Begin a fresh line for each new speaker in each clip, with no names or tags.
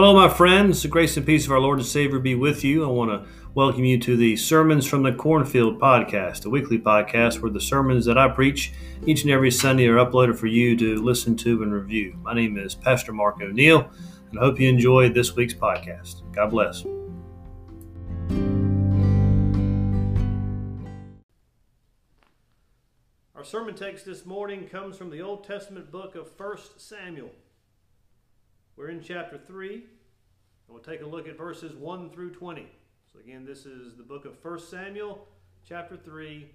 Hello, my friends. The grace and peace of our Lord and Savior be with you. I want to welcome you to the Sermons from the Cornfield podcast, a weekly podcast where the sermons that I preach each and every Sunday are uploaded for you to listen to and review. My name is Pastor Mark O'Neill, and I hope you enjoyed this week's podcast. God bless. Our sermon text this morning comes from the Old Testament book of 1 Samuel. We're in chapter 3, and we'll take a look at verses 1 through 20. So, again, this is the book of 1 Samuel, chapter 3,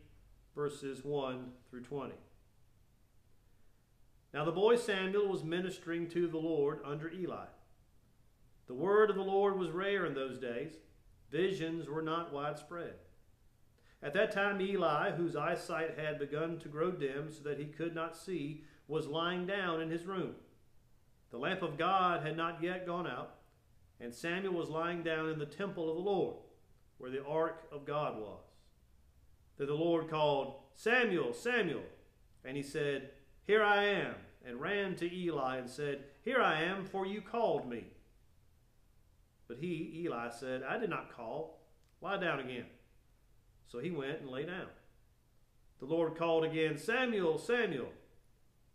verses 1 through 20. Now, the boy Samuel was ministering to the Lord under Eli. The word of the Lord was rare in those days, visions were not widespread. At that time, Eli, whose eyesight had begun to grow dim so that he could not see, was lying down in his room. The lamp of God had not yet gone out, and Samuel was lying down in the temple of the Lord, where the ark of God was. Then the Lord called, Samuel, Samuel. And he said, Here I am, and ran to Eli and said, Here I am, for you called me. But he, Eli, said, I did not call. Lie down again. So he went and lay down. The Lord called again, Samuel, Samuel.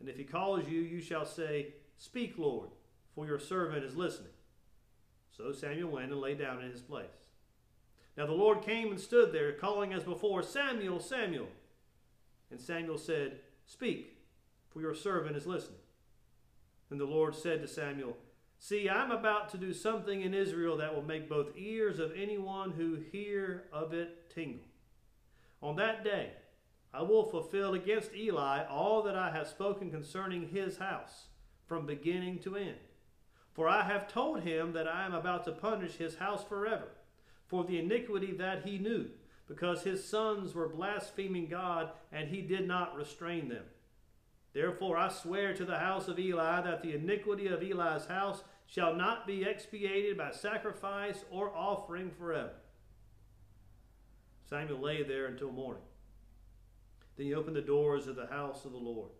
And if he calls you, you shall say, Speak, Lord, for your servant is listening. So Samuel went and lay down in his place. Now the Lord came and stood there, calling as before, Samuel, Samuel. And Samuel said, Speak, for your servant is listening. And the Lord said to Samuel, See, I'm about to do something in Israel that will make both ears of anyone who hear of it tingle. On that day, I will fulfill against Eli all that I have spoken concerning his house, from beginning to end. For I have told him that I am about to punish his house forever, for the iniquity that he knew, because his sons were blaspheming God, and he did not restrain them. Therefore I swear to the house of Eli that the iniquity of Eli's house shall not be expiated by sacrifice or offering forever. Samuel lay there until morning. Then he opened the doors of the house of the Lord.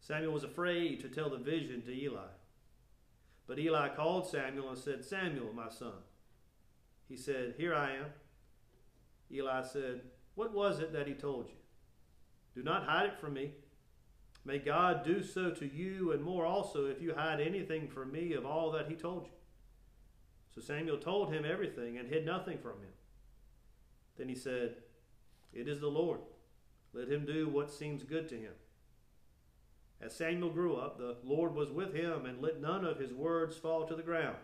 Samuel was afraid to tell the vision to Eli. But Eli called Samuel and said, Samuel, my son. He said, Here I am. Eli said, What was it that he told you? Do not hide it from me. May God do so to you and more also if you hide anything from me of all that he told you. So Samuel told him everything and hid nothing from him. Then he said, It is the Lord. Let him do what seems good to him. As Samuel grew up, the Lord was with him and let none of his words fall to the ground.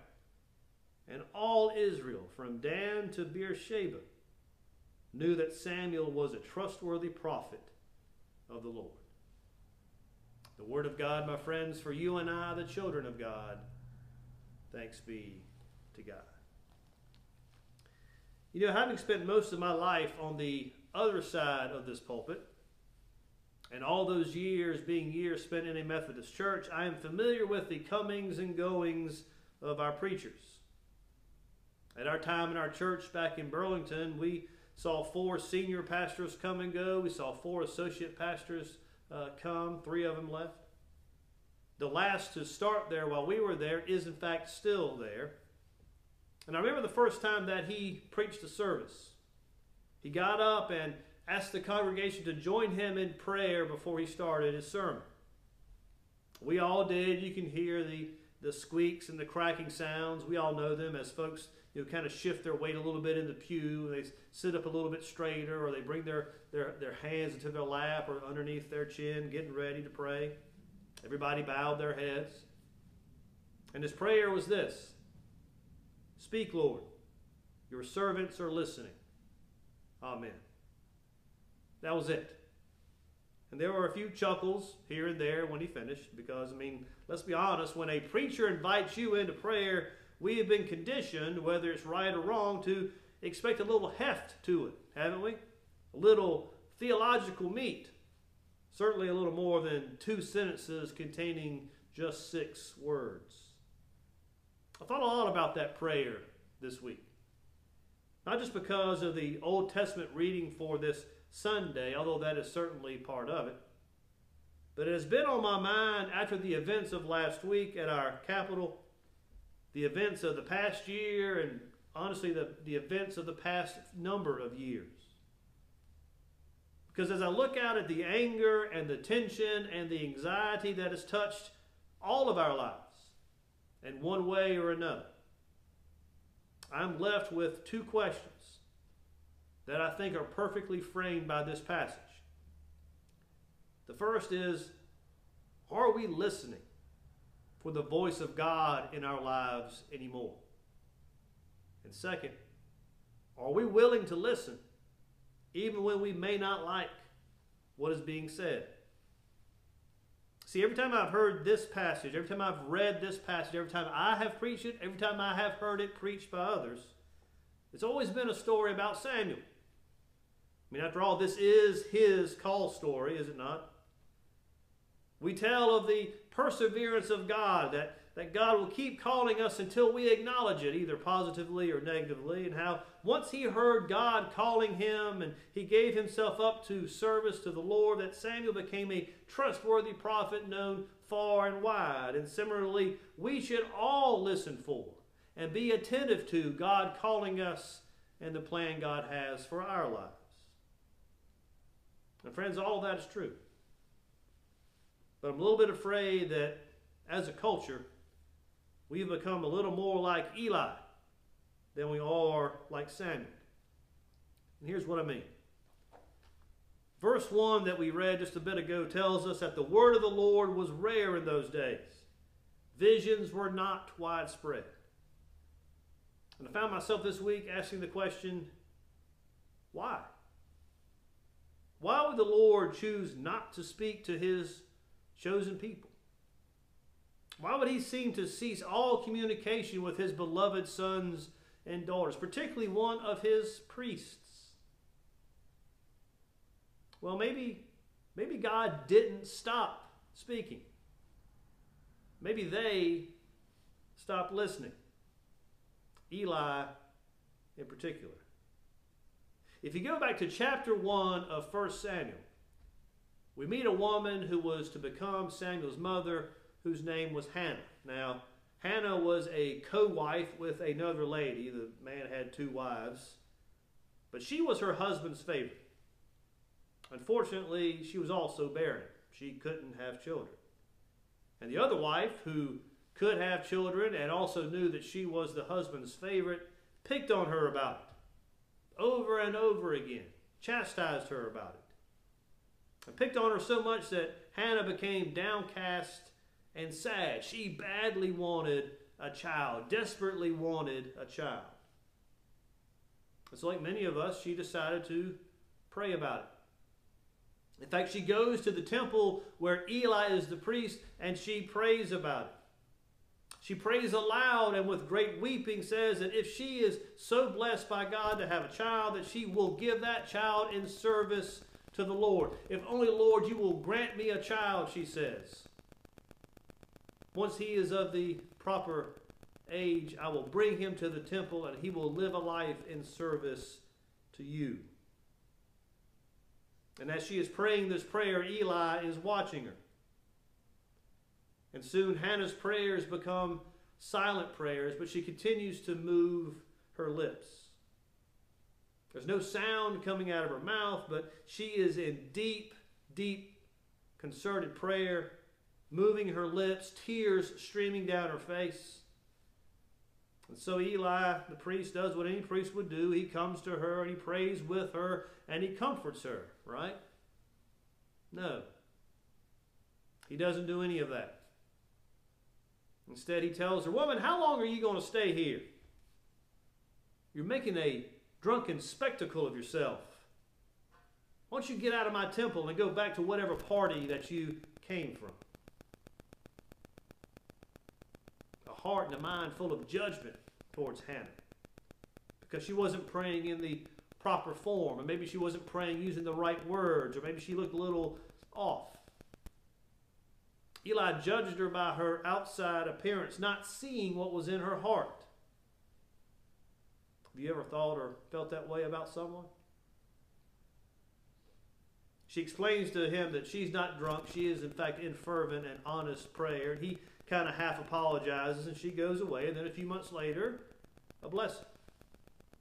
And all Israel, from Dan to Beersheba, knew that Samuel was a trustworthy prophet of the Lord. The Word of God, my friends, for you and I, the children of God. Thanks be to God. You know, having spent most of my life on the other side of this pulpit, and all those years being years spent in a Methodist church, I am familiar with the comings and goings of our preachers. At our time in our church back in Burlington, we saw four senior pastors come and go. We saw four associate pastors uh, come, three of them left. The last to start there while we were there is, in fact, still there. And I remember the first time that he preached a service. He got up and asked the congregation to join him in prayer before he started his sermon. We all did. You can hear the, the squeaks and the cracking sounds. We all know them as folks you know, kind of shift their weight a little bit in the pew. They sit up a little bit straighter, or they bring their, their, their hands into their lap or underneath their chin, getting ready to pray. Everybody bowed their heads. And his prayer was this Speak, Lord. Your servants are listening. Amen. That was it. And there were a few chuckles here and there when he finished, because, I mean, let's be honest, when a preacher invites you into prayer, we have been conditioned, whether it's right or wrong, to expect a little heft to it, haven't we? A little theological meat. Certainly a little more than two sentences containing just six words. I thought a lot about that prayer this week. Not just because of the Old Testament reading for this Sunday, although that is certainly part of it, but it has been on my mind after the events of last week at our capital, the events of the past year, and honestly, the, the events of the past number of years. Because as I look out at the anger and the tension and the anxiety that has touched all of our lives in one way or another, I'm left with two questions that I think are perfectly framed by this passage. The first is Are we listening for the voice of God in our lives anymore? And second, are we willing to listen even when we may not like what is being said? See, every time I've heard this passage, every time I've read this passage, every time I have preached it, every time I have heard it preached by others, it's always been a story about Samuel. I mean, after all, this is his call story, is it not? We tell of the perseverance of God, that, that God will keep calling us until we acknowledge it, either positively or negatively, and how once he heard God calling him and he gave himself up to service to the Lord, that Samuel became a trustworthy prophet known far and wide. And similarly, we should all listen for and be attentive to God calling us and the plan God has for our lives. And friends, all of that is true. But I'm a little bit afraid that as a culture, we've become a little more like Eli than we are like Samuel. And here's what I mean. Verse 1 that we read just a bit ago tells us that the word of the Lord was rare in those days. Visions were not widespread. And I found myself this week asking the question why? Why would the Lord choose not to speak to his chosen people? Why would he seem to cease all communication with his beloved sons and daughters, particularly one of his priests? Well, maybe, maybe God didn't stop speaking. Maybe they stopped listening. Eli in particular. If you go back to chapter 1 of 1 Samuel, we meet a woman who was to become Samuel's mother, whose name was Hannah. Now, Hannah was a co wife with another lady. The man had two wives, but she was her husband's favorite. Unfortunately, she was also barren. She couldn't have children. And the other wife, who could have children and also knew that she was the husband's favorite, picked on her about it over and over again, chastised her about it. And picked on her so much that Hannah became downcast and sad. She badly wanted a child, desperately wanted a child. It's like many of us, she decided to pray about it. In fact, she goes to the temple where Eli is the priest and she prays about it. She prays aloud and with great weeping says that if she is so blessed by God to have a child, that she will give that child in service to the Lord. If only, Lord, you will grant me a child, she says. Once he is of the proper age, I will bring him to the temple and he will live a life in service to you. And as she is praying this prayer, Eli is watching her. And soon Hannah's prayers become silent prayers, but she continues to move her lips. There's no sound coming out of her mouth, but she is in deep, deep, concerted prayer, moving her lips, tears streaming down her face. And so Eli, the priest, does what any priest would do. He comes to her and he prays with her and he comforts her, right? No. He doesn't do any of that. Instead, he tells her, Woman, how long are you going to stay here? You're making a drunken spectacle of yourself. Why don't you get out of my temple and go back to whatever party that you came from? Heart and a mind full of judgment towards Hannah because she wasn't praying in the proper form, or maybe she wasn't praying using the right words, or maybe she looked a little off. Eli judged her by her outside appearance, not seeing what was in her heart. Have you ever thought or felt that way about someone? She explains to him that she's not drunk. She is, in fact, in fervent and honest prayer. And he kind of half apologizes and she goes away. And then a few months later, a blessing.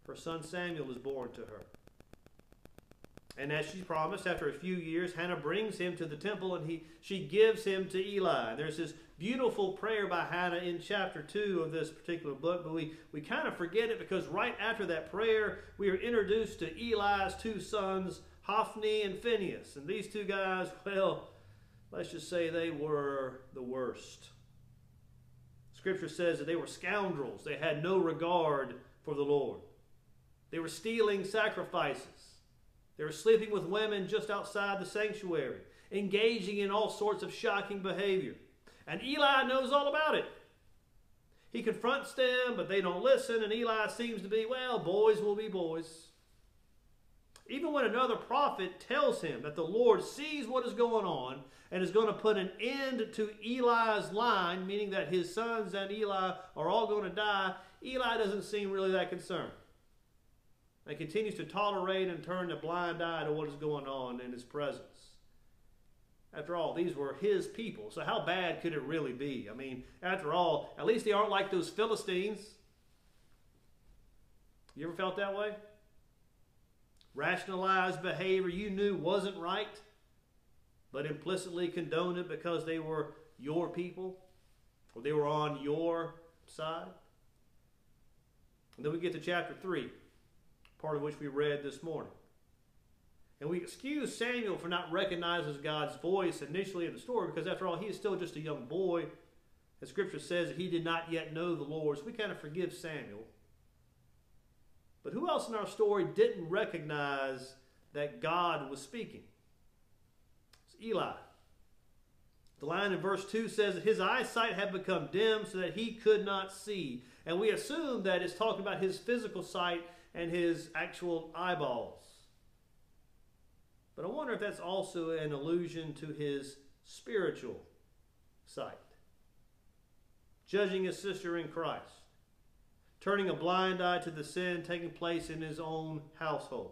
Her son Samuel is born to her. And as she promised, after a few years, Hannah brings him to the temple and he, she gives him to Eli. There's this beautiful prayer by Hannah in chapter 2 of this particular book, but we, we kind of forget it because right after that prayer, we are introduced to Eli's two sons, Hophni and Phinehas. And these two guys, well, let's just say they were the worst. Scripture says that they were scoundrels, they had no regard for the Lord. They were stealing sacrifices. They were sleeping with women just outside the sanctuary, engaging in all sorts of shocking behavior. And Eli knows all about it. He confronts them, but they don't listen, and Eli seems to be, well, boys will be boys. Even when another prophet tells him that the Lord sees what is going on and is going to put an end to Eli's line, meaning that his sons and Eli are all going to die, Eli doesn't seem really that concerned and continues to tolerate and turn a blind eye to what is going on in his presence. After all, these were his people, so how bad could it really be? I mean, after all, at least they aren't like those Philistines. You ever felt that way? Rationalized behavior you knew wasn't right, but implicitly condoned it because they were your people or they were on your side. And then we get to chapter 3 part of which we read this morning. And we excuse Samuel for not recognizing God's voice initially in the story because, after all, he is still just a young boy. And scripture says that he did not yet know the Lord, so we kind of forgive Samuel. But who else in our story didn't recognize that God was speaking? It's Eli. The line in verse 2 says that his eyesight had become dim so that he could not see. And we assume that it's talking about his physical sight and his actual eyeballs. But I wonder if that's also an allusion to his spiritual sight. Judging his sister in Christ, turning a blind eye to the sin taking place in his own household.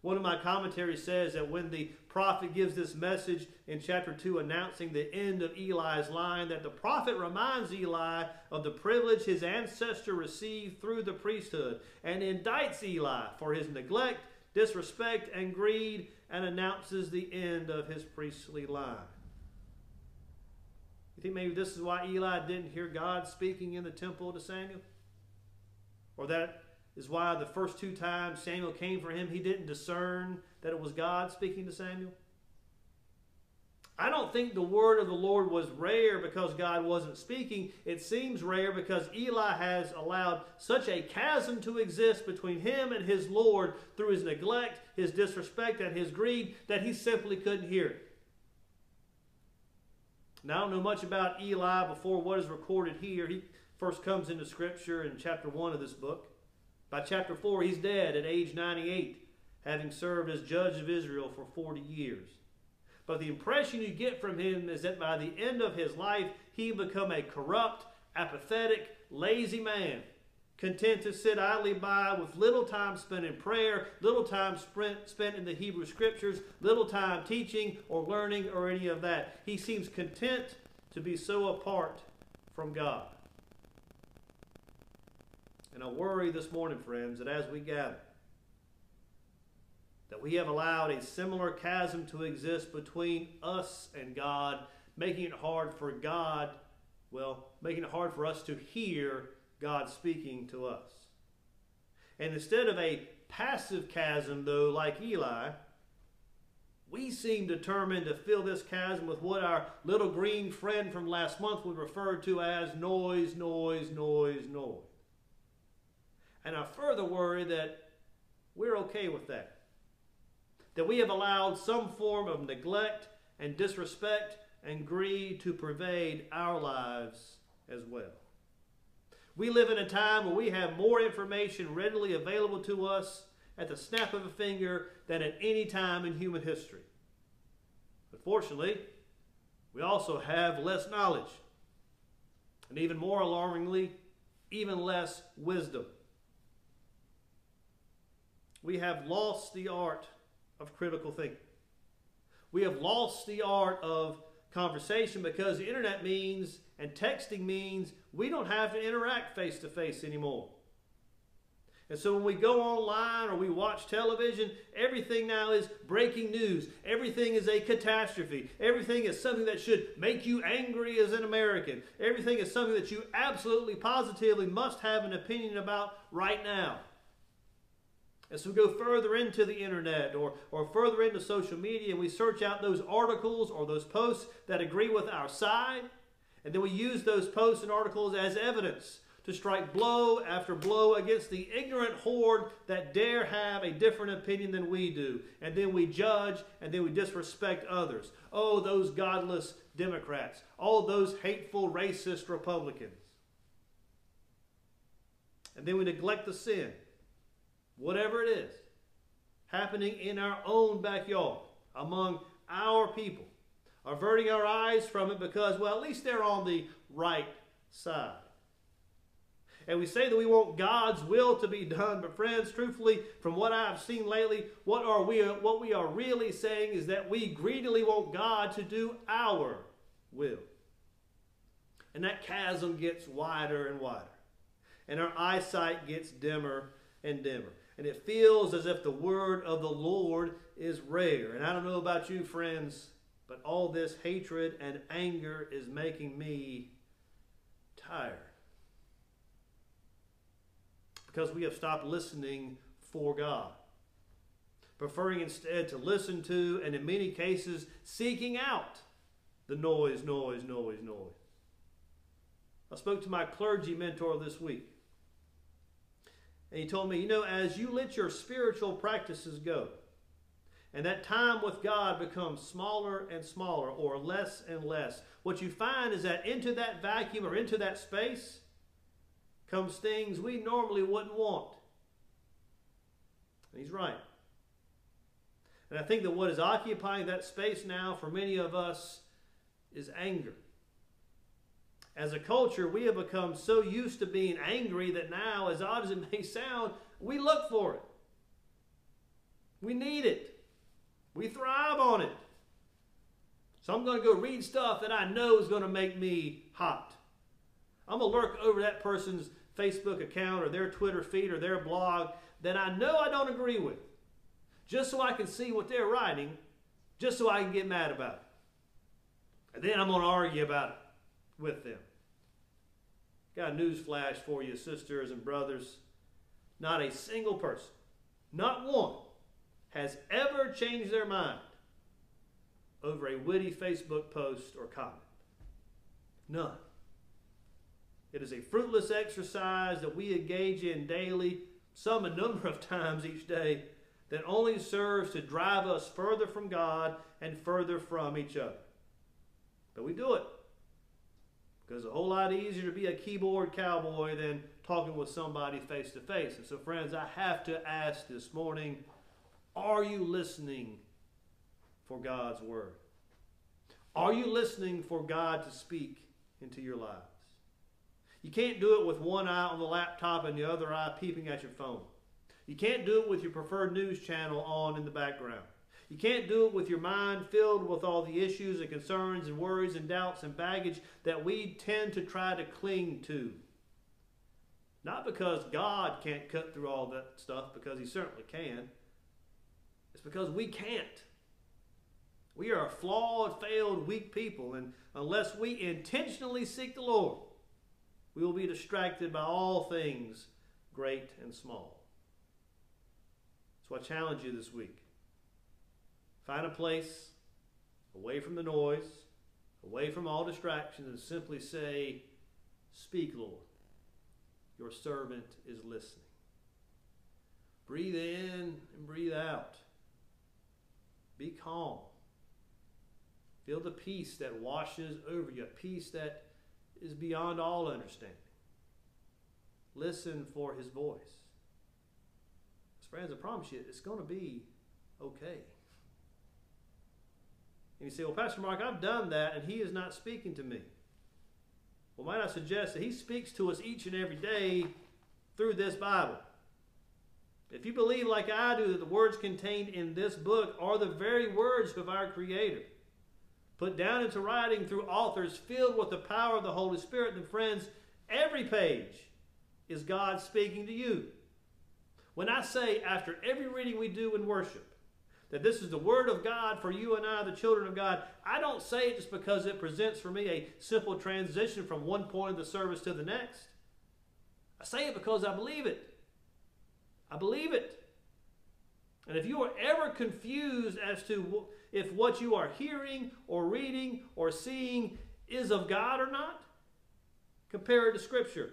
One of my commentaries says that when the prophet gives this message in chapter 2 announcing the end of Eli's line, that the prophet reminds Eli of the privilege his ancestor received through the priesthood and indicts Eli for his neglect, disrespect, and greed and announces the end of his priestly line. You think maybe this is why Eli didn't hear God speaking in the temple to Samuel? Or that is why the first two times Samuel came for him, he didn't discern that it was God speaking to Samuel. I don't think the word of the Lord was rare because God wasn't speaking. It seems rare because Eli has allowed such a chasm to exist between him and his Lord through his neglect, his disrespect, and his greed that he simply couldn't hear it. Now, I don't know much about Eli before what is recorded here. He first comes into Scripture in chapter 1 of this book. By chapter 4, he's dead at age 98, having served as judge of Israel for 40 years. But the impression you get from him is that by the end of his life, he become a corrupt, apathetic, lazy man, content to sit idly by with little time spent in prayer, little time spent, spent in the Hebrew scriptures, little time teaching or learning or any of that. He seems content to be so apart from God. And I worry this morning, friends, that as we gather, that we have allowed a similar chasm to exist between us and God, making it hard for God, well, making it hard for us to hear God speaking to us. And instead of a passive chasm, though, like Eli, we seem determined to fill this chasm with what our little green friend from last month would refer to as noise, noise, noise, noise. And I further worry that we're okay with that. that we have allowed some form of neglect and disrespect and greed to pervade our lives as well. We live in a time where we have more information readily available to us at the snap of a finger than at any time in human history. But fortunately, we also have less knowledge. And even more alarmingly, even less wisdom. We have lost the art of critical thinking. We have lost the art of conversation because the internet means and texting means we don't have to interact face to face anymore. And so when we go online or we watch television, everything now is breaking news. Everything is a catastrophe. Everything is something that should make you angry as an American. Everything is something that you absolutely positively must have an opinion about right now. As we go further into the internet or, or further into social media and we search out those articles or those posts that agree with our side, and then we use those posts and articles as evidence to strike blow after blow against the ignorant horde that dare have a different opinion than we do. And then we judge and then we disrespect others. Oh, those godless Democrats. Oh, those hateful, racist Republicans. And then we neglect the sin, whatever it is, happening in our own backyard among our people, averting our eyes from it because, well, at least they're on the right side. And we say that we want God's will to be done, but friends, truthfully, from what I've seen lately, what are we what we are really saying is that we greedily want God to do our will. And that chasm gets wider and wider. And our eyesight gets dimmer and dimmer. And it feels as if the word of the Lord is rare. And I don't know about you, friends, but all this hatred and anger is making me tired because we have stopped listening for God. Preferring instead to listen to, and in many cases, seeking out the noise, noise, noise, noise. I spoke to my clergy mentor this week. And he told me, you know, as you let your spiritual practices go, and that time with God becomes smaller and smaller or less and less, what you find is that into that vacuum or into that space, comes things we normally wouldn't want. And he's right. And I think that what is occupying that space now for many of us is anger. As a culture, we have become so used to being angry that now, as odd as it may sound, we look for it. We need it. We thrive on it. So I'm going to go read stuff that I know is going to make me hot. I'm going to lurk over that person's Facebook account or their Twitter feed or their blog that I know I don't agree with, just so I can see what they're writing, just so I can get mad about it. And then I'm going to argue about it with them. Got a news flash for you, sisters and brothers. Not a single person, not one, has ever changed their mind over a witty Facebook post or comment. None. It is a fruitless exercise that we engage in daily, some a number of times each day, that only serves to drive us further from God and further from each other. But we do it because it's a whole lot easier to be a keyboard cowboy than talking with somebody face to face. And so, friends, I have to ask this morning are you listening for God's word? Are you listening for God to speak into your lives? You can't do it with one eye on the laptop and the other eye peeping at your phone. You can't do it with your preferred news channel on in the background. You can't do it with your mind filled with all the issues and concerns and worries and doubts and baggage that we tend to try to cling to. Not because God can't cut through all that stuff, because He certainly can. It's because we can't. We are a flawed, failed, weak people, and unless we intentionally seek the Lord, we will be distracted by all things, great and small. So I challenge you this week. Find a place away from the noise, away from all distractions, and simply say, Speak, Lord. Your servant is listening. Breathe in and breathe out. Be calm. Feel the peace that washes over you, a peace that is beyond all understanding. Listen for his voice. Friends, I promise you, it's going to be okay. And you say, Well, Pastor Mark, I've done that and he is not speaking to me. Well, might I suggest that he speaks to us each and every day through this Bible? If you believe, like I do, that the words contained in this book are the very words of our Creator, put down into writing through authors filled with the power of the Holy Spirit, then, friends, every page is God speaking to you. When I say after every reading we do in worship, that this is the Word of God for you and I, the children of God, I don't say it just because it presents for me a simple transition from one point of the service to the next. I say it because I believe it. I believe it. And if you are ever confused as to if what you are hearing or reading or seeing is of God or not, compare it to Scripture.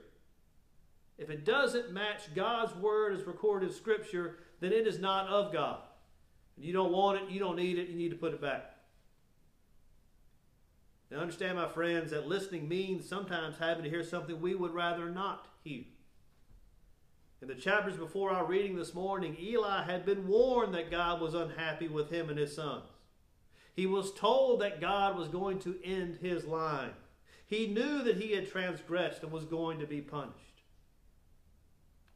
If it doesn't match God's word as recorded in Scripture, then it is not of God. You don't want it, you don't need it, you need to put it back. Now, understand, my friends, that listening means sometimes having to hear something we would rather not hear. In the chapters before our reading this morning, Eli had been warned that God was unhappy with him and his sons. He was told that God was going to end his line. He knew that he had transgressed and was going to be punished.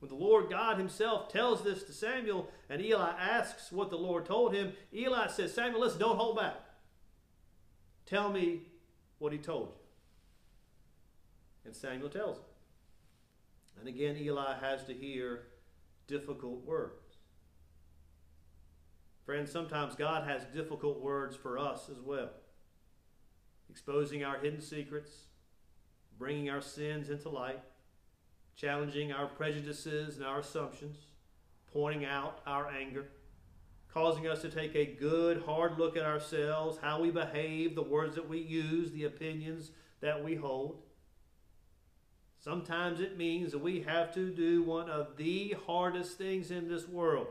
When the Lord God himself tells this to Samuel and Eli asks what the Lord told him, Eli says, Samuel, listen, don't hold back. Tell me what he told you. And Samuel tells him. And again, Eli has to hear difficult words. Friends, sometimes God has difficult words for us as well, exposing our hidden secrets, bringing our sins into light, challenging our prejudices and our assumptions, pointing out our anger, causing us to take a good, hard look at ourselves, how we behave, the words that we use, the opinions that we hold. Sometimes it means that we have to do one of the hardest things in this world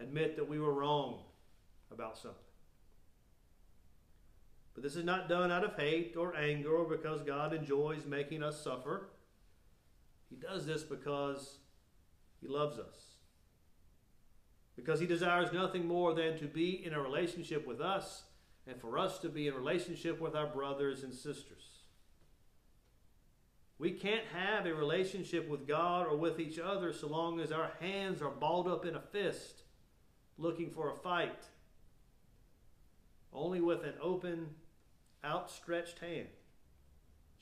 admit that we were wrong about something. But this is not done out of hate or anger or because God enjoys making us suffer. He does this because He loves us. Because He desires nothing more than to be in a relationship with us and for us to be in relationship with our brothers and sisters. We can't have a relationship with God or with each other so long as our hands are balled up in a fist looking for a fight. Only with an open, outstretched hand,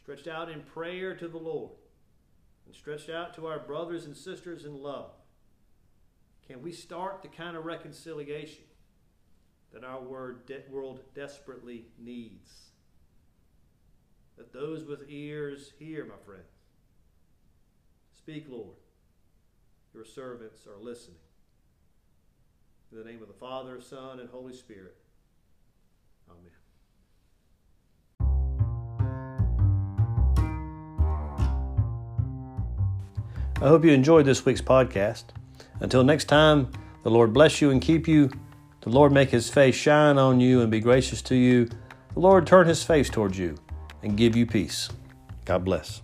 stretched out in prayer to the Lord, and stretched out to our brothers and sisters in love, can we start the kind of reconciliation that our world desperately needs. Let those with ears hear, my friends. Speak, Lord. Your servants are listening. In the name of the Father, Son, and Holy Spirit. Amen. I hope you enjoyed this week's podcast. Until next time, the Lord bless you and keep you. The Lord make his face shine on you and be gracious to you. The Lord turn his face towards you and give you peace. God bless.